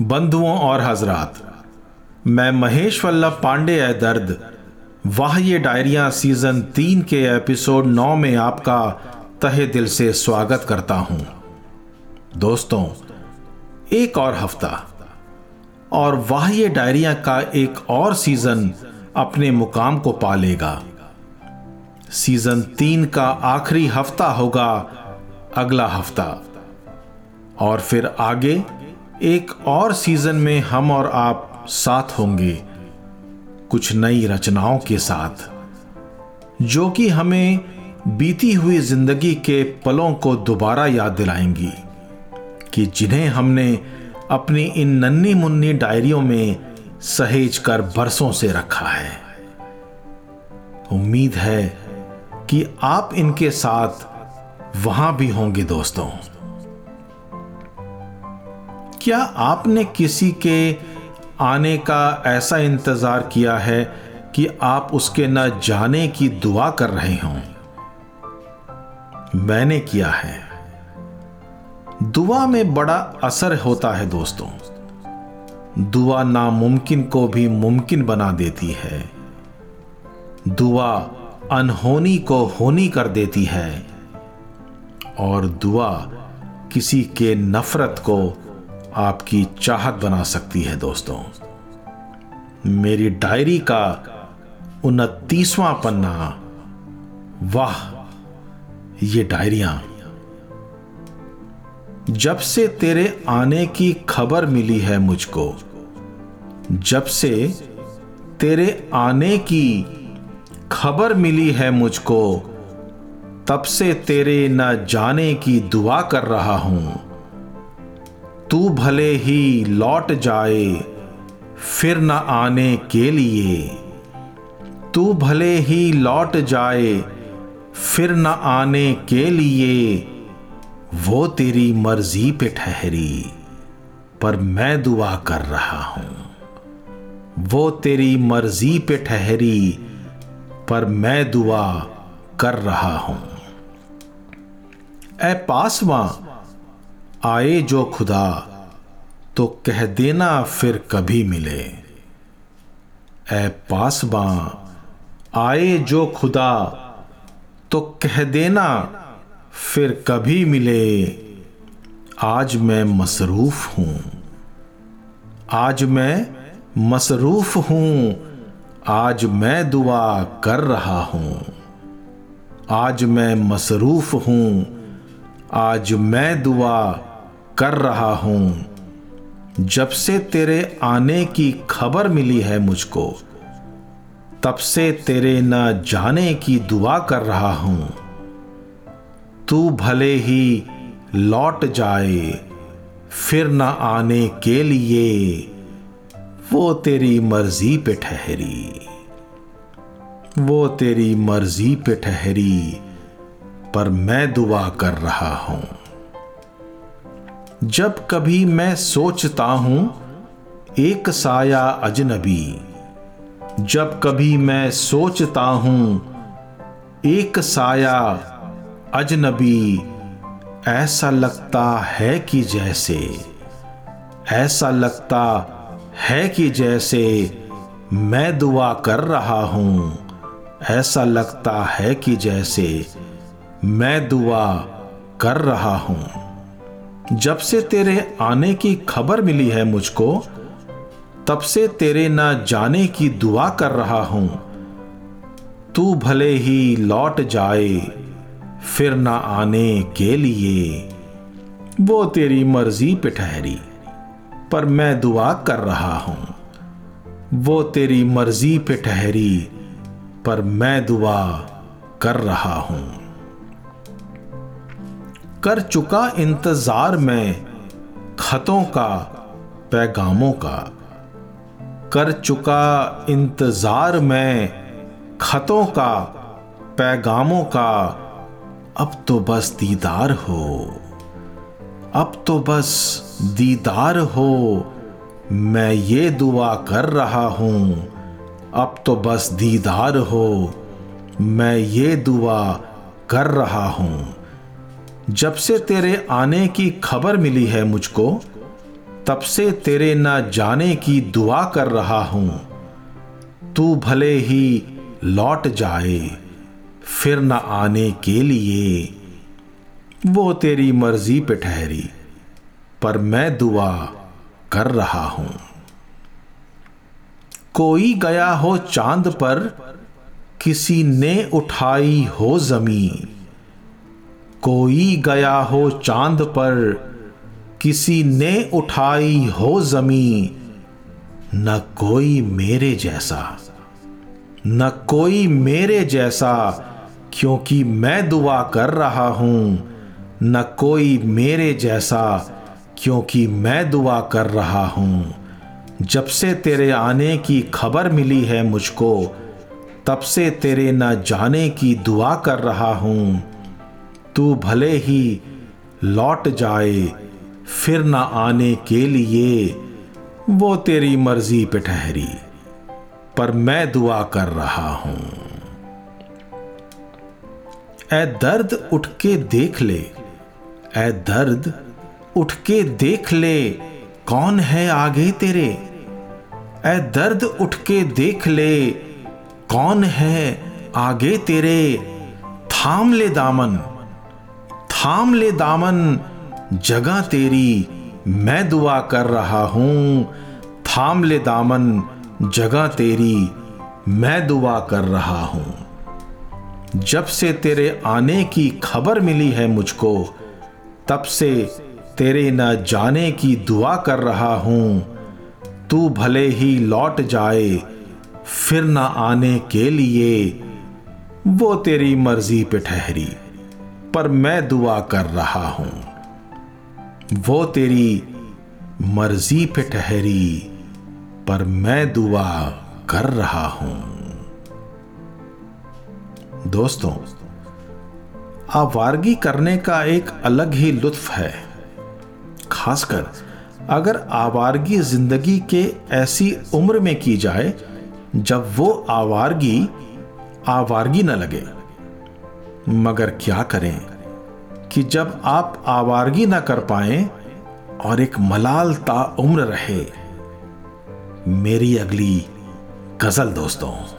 बंधुओं और हजरात, मैं महेश वल्लभ पांडे है दर्द। वाह, ये डायरिया सीज़न तीन के एपिसोड नौ में आपका तहे दिल से स्वागत करता हूँ। दोस्तों, एक और हफ़्ता, और वाह, ये डायरिया का एक और सीज़न अपने मुकाम को पालेगा सीज़न तीन का आखिरी हफ़्ता होगा अगला हफ़्ता, और फिर आगे एक और सीज़न में हम और आप साथ होंगे, कुछ नई रचनाओं के साथ, जो कि हमें बीती हुई ज़िंदगी के पलों को दोबारा याद दिलाएँगी, कि जिन्हें हमने अपनी इन नन्नी मुन्नी डायरियों में सहेज कर बरसों से रखा है। उम्मीद है कि आप इनके साथ वहाँ भी होंगे दोस्तों। क्या आपने किसी के आने का ऐसा इंतज़ार किया है कि आप उसके न जाने की दुआ कर रहे हों? मैंने किया है। दुआ में बड़ा असर होता है दोस्तों। दुआ नामुमकिन को भी मुमकिन बना देती है। दुआ अनहोनी को होनी कर देती है। और दुआ किसी के नफरत को आपकी चाहत बना सकती है, दोस्तों। मेरी डायरी का उनतीसवां पन्ना, वाह, ये डायरियाँ। जब से तेरे आने की खबर मिली है मुझको, जब से तेरे आने की खबर मिली है मुझको, तब से तेरे न जाने की दुआ कर रहा हूँ। तू भले ही लौट जाए, फिर न आने के लिए। तू भले ही लौट जाए, फिर न आने के लिए। वो तेरी मर्ज़ी पे ठहरी, पर मैं दुआ कर रहा हूँ। वो तेरी मर्ज़ी पे ठहरी, पर मैं दुआ कर रहा हूँ। ए पासवां आए जो खुदा तो कह देना फिर कभी मिले। ए पासबा आए जो खुदा तो कह देना फिर कभी मिले। आज मैं मसरूफ हूँ, आज मैं मसरूफ हूँ, आज मैं दुआ कर रहा हूँ। आज मैं मसरूफ हूँ, आज मैं दुआ कर रहा हूँ। जब से तेरे आने की खबर मिली है मुझको, तब से तेरे न जाने की दुआ कर रहा हूँ। तू भले ही लौट जाए, फिर न आने के लिए, वो तेरी मर्ज़ी पे ठहरी। वो तेरी मर्ज़ी पे ठहरी, पर मैं दुआ कर रहा हूँ। जब कभी मैं सोचता हूँ, एक साया अजनबी। जब कभी मैं सोचता हूँ, एक साया अजनबी। ऐसा लगता है कि जैसे, ऐसा लगता है कि जैसे मैं दुआ कर रहा हूँ। ऐसा लगता है कि जैसे मैं दुआ कर रहा हूँ। जब से तेरे आने की खबर मिली है मुझको, तब से तेरे न जाने की दुआ कर रहा हूँ। तू भले ही लौट जाए, फिर न आने के लिए। वो तेरी मर्ज़ी पे ठहरी, पर मैं दुआ कर रहा हूँ। वो तेरी मर्ज़ी पे ठहरी, पर मैं दुआ कर रहा हूँ। कर चुका इंतज़ार में खतों का, पैगामों का। कर चुका इंतज़ार में खतों का, पैगामों का। अब तो बस दीदार हो, अब तो बस दीदार हो। मैं ये दुआ कर रहा हूँ, अब तो बस दीदार हो। मैं ये दुआ कर रहा हूँ। जब से तेरे आने की खबर मिली है मुझको, तब से तेरे न जाने की दुआ कर रहा हूँ। तू भले ही लौट जाए, फिर न आने के लिए। वो तेरी मर्ज़ी पे ठहरी, पर मैं दुआ कर रहा हूँ। कोई गया हो चाँद पर, किसी ने उठाई हो ज़मीन। कोई गया हो चाँद पर, किसी ने उठाई हो जमी न कोई मेरे जैसा। न कोई मेरे जैसा, क्योंकि मैं दुआ कर रहा हूँ। न कोई मेरे जैसा, क्योंकि मैं दुआ कर रहा हूँ। जब से तेरे आने की खबर मिली है मुझको, तब से तेरे न जाने की दुआ कर रहा हूँ। तू भले ही लौट जाए, फिर न आने के लिए वो तेरी मर्ज़ी पे ठहरी, पर मैं दुआ कर रहा हूँ। ए दर्द उठ के देख ले ए दर्द उठ के देख ले, कौन है आगे तेरे? ए दर्द उठ के देख ले, कौन है आगे तेरे? थाम ले दामन थाम ले दामन जगह तेरी, मैं दुआ कर रहा हूँ। थाम ले दामन जगह तेरी, मैं दुआ कर रहा हूँ। जब से तेरे आने की खबर मिली है मुझको, तब से तेरे न जाने की दुआ कर रहा हूँ। तू भले ही लौट जाए, फिर न आने के लिए, वो तेरी मर्ज़ी पे ठहरी। पर मैं दुआ कर रहा हूँ। वो तेरी मर्ज़ी पे ठहरी, पर मैं दुआ कर रहा हूँ। दोस्तों, आवारगी करने का एक अलग ही लुत्फ है। खासकर अगर आवारगी ज़िंदगी के ऐसी उम्र में की जाए, जब वो आवारगी आवारगी न लगे। मगर क्या करें कि जब आप आवारगी ना कर पाए और एक मलाल ता उम्र रहे। मेरी अगली गज़ल दोस्तों।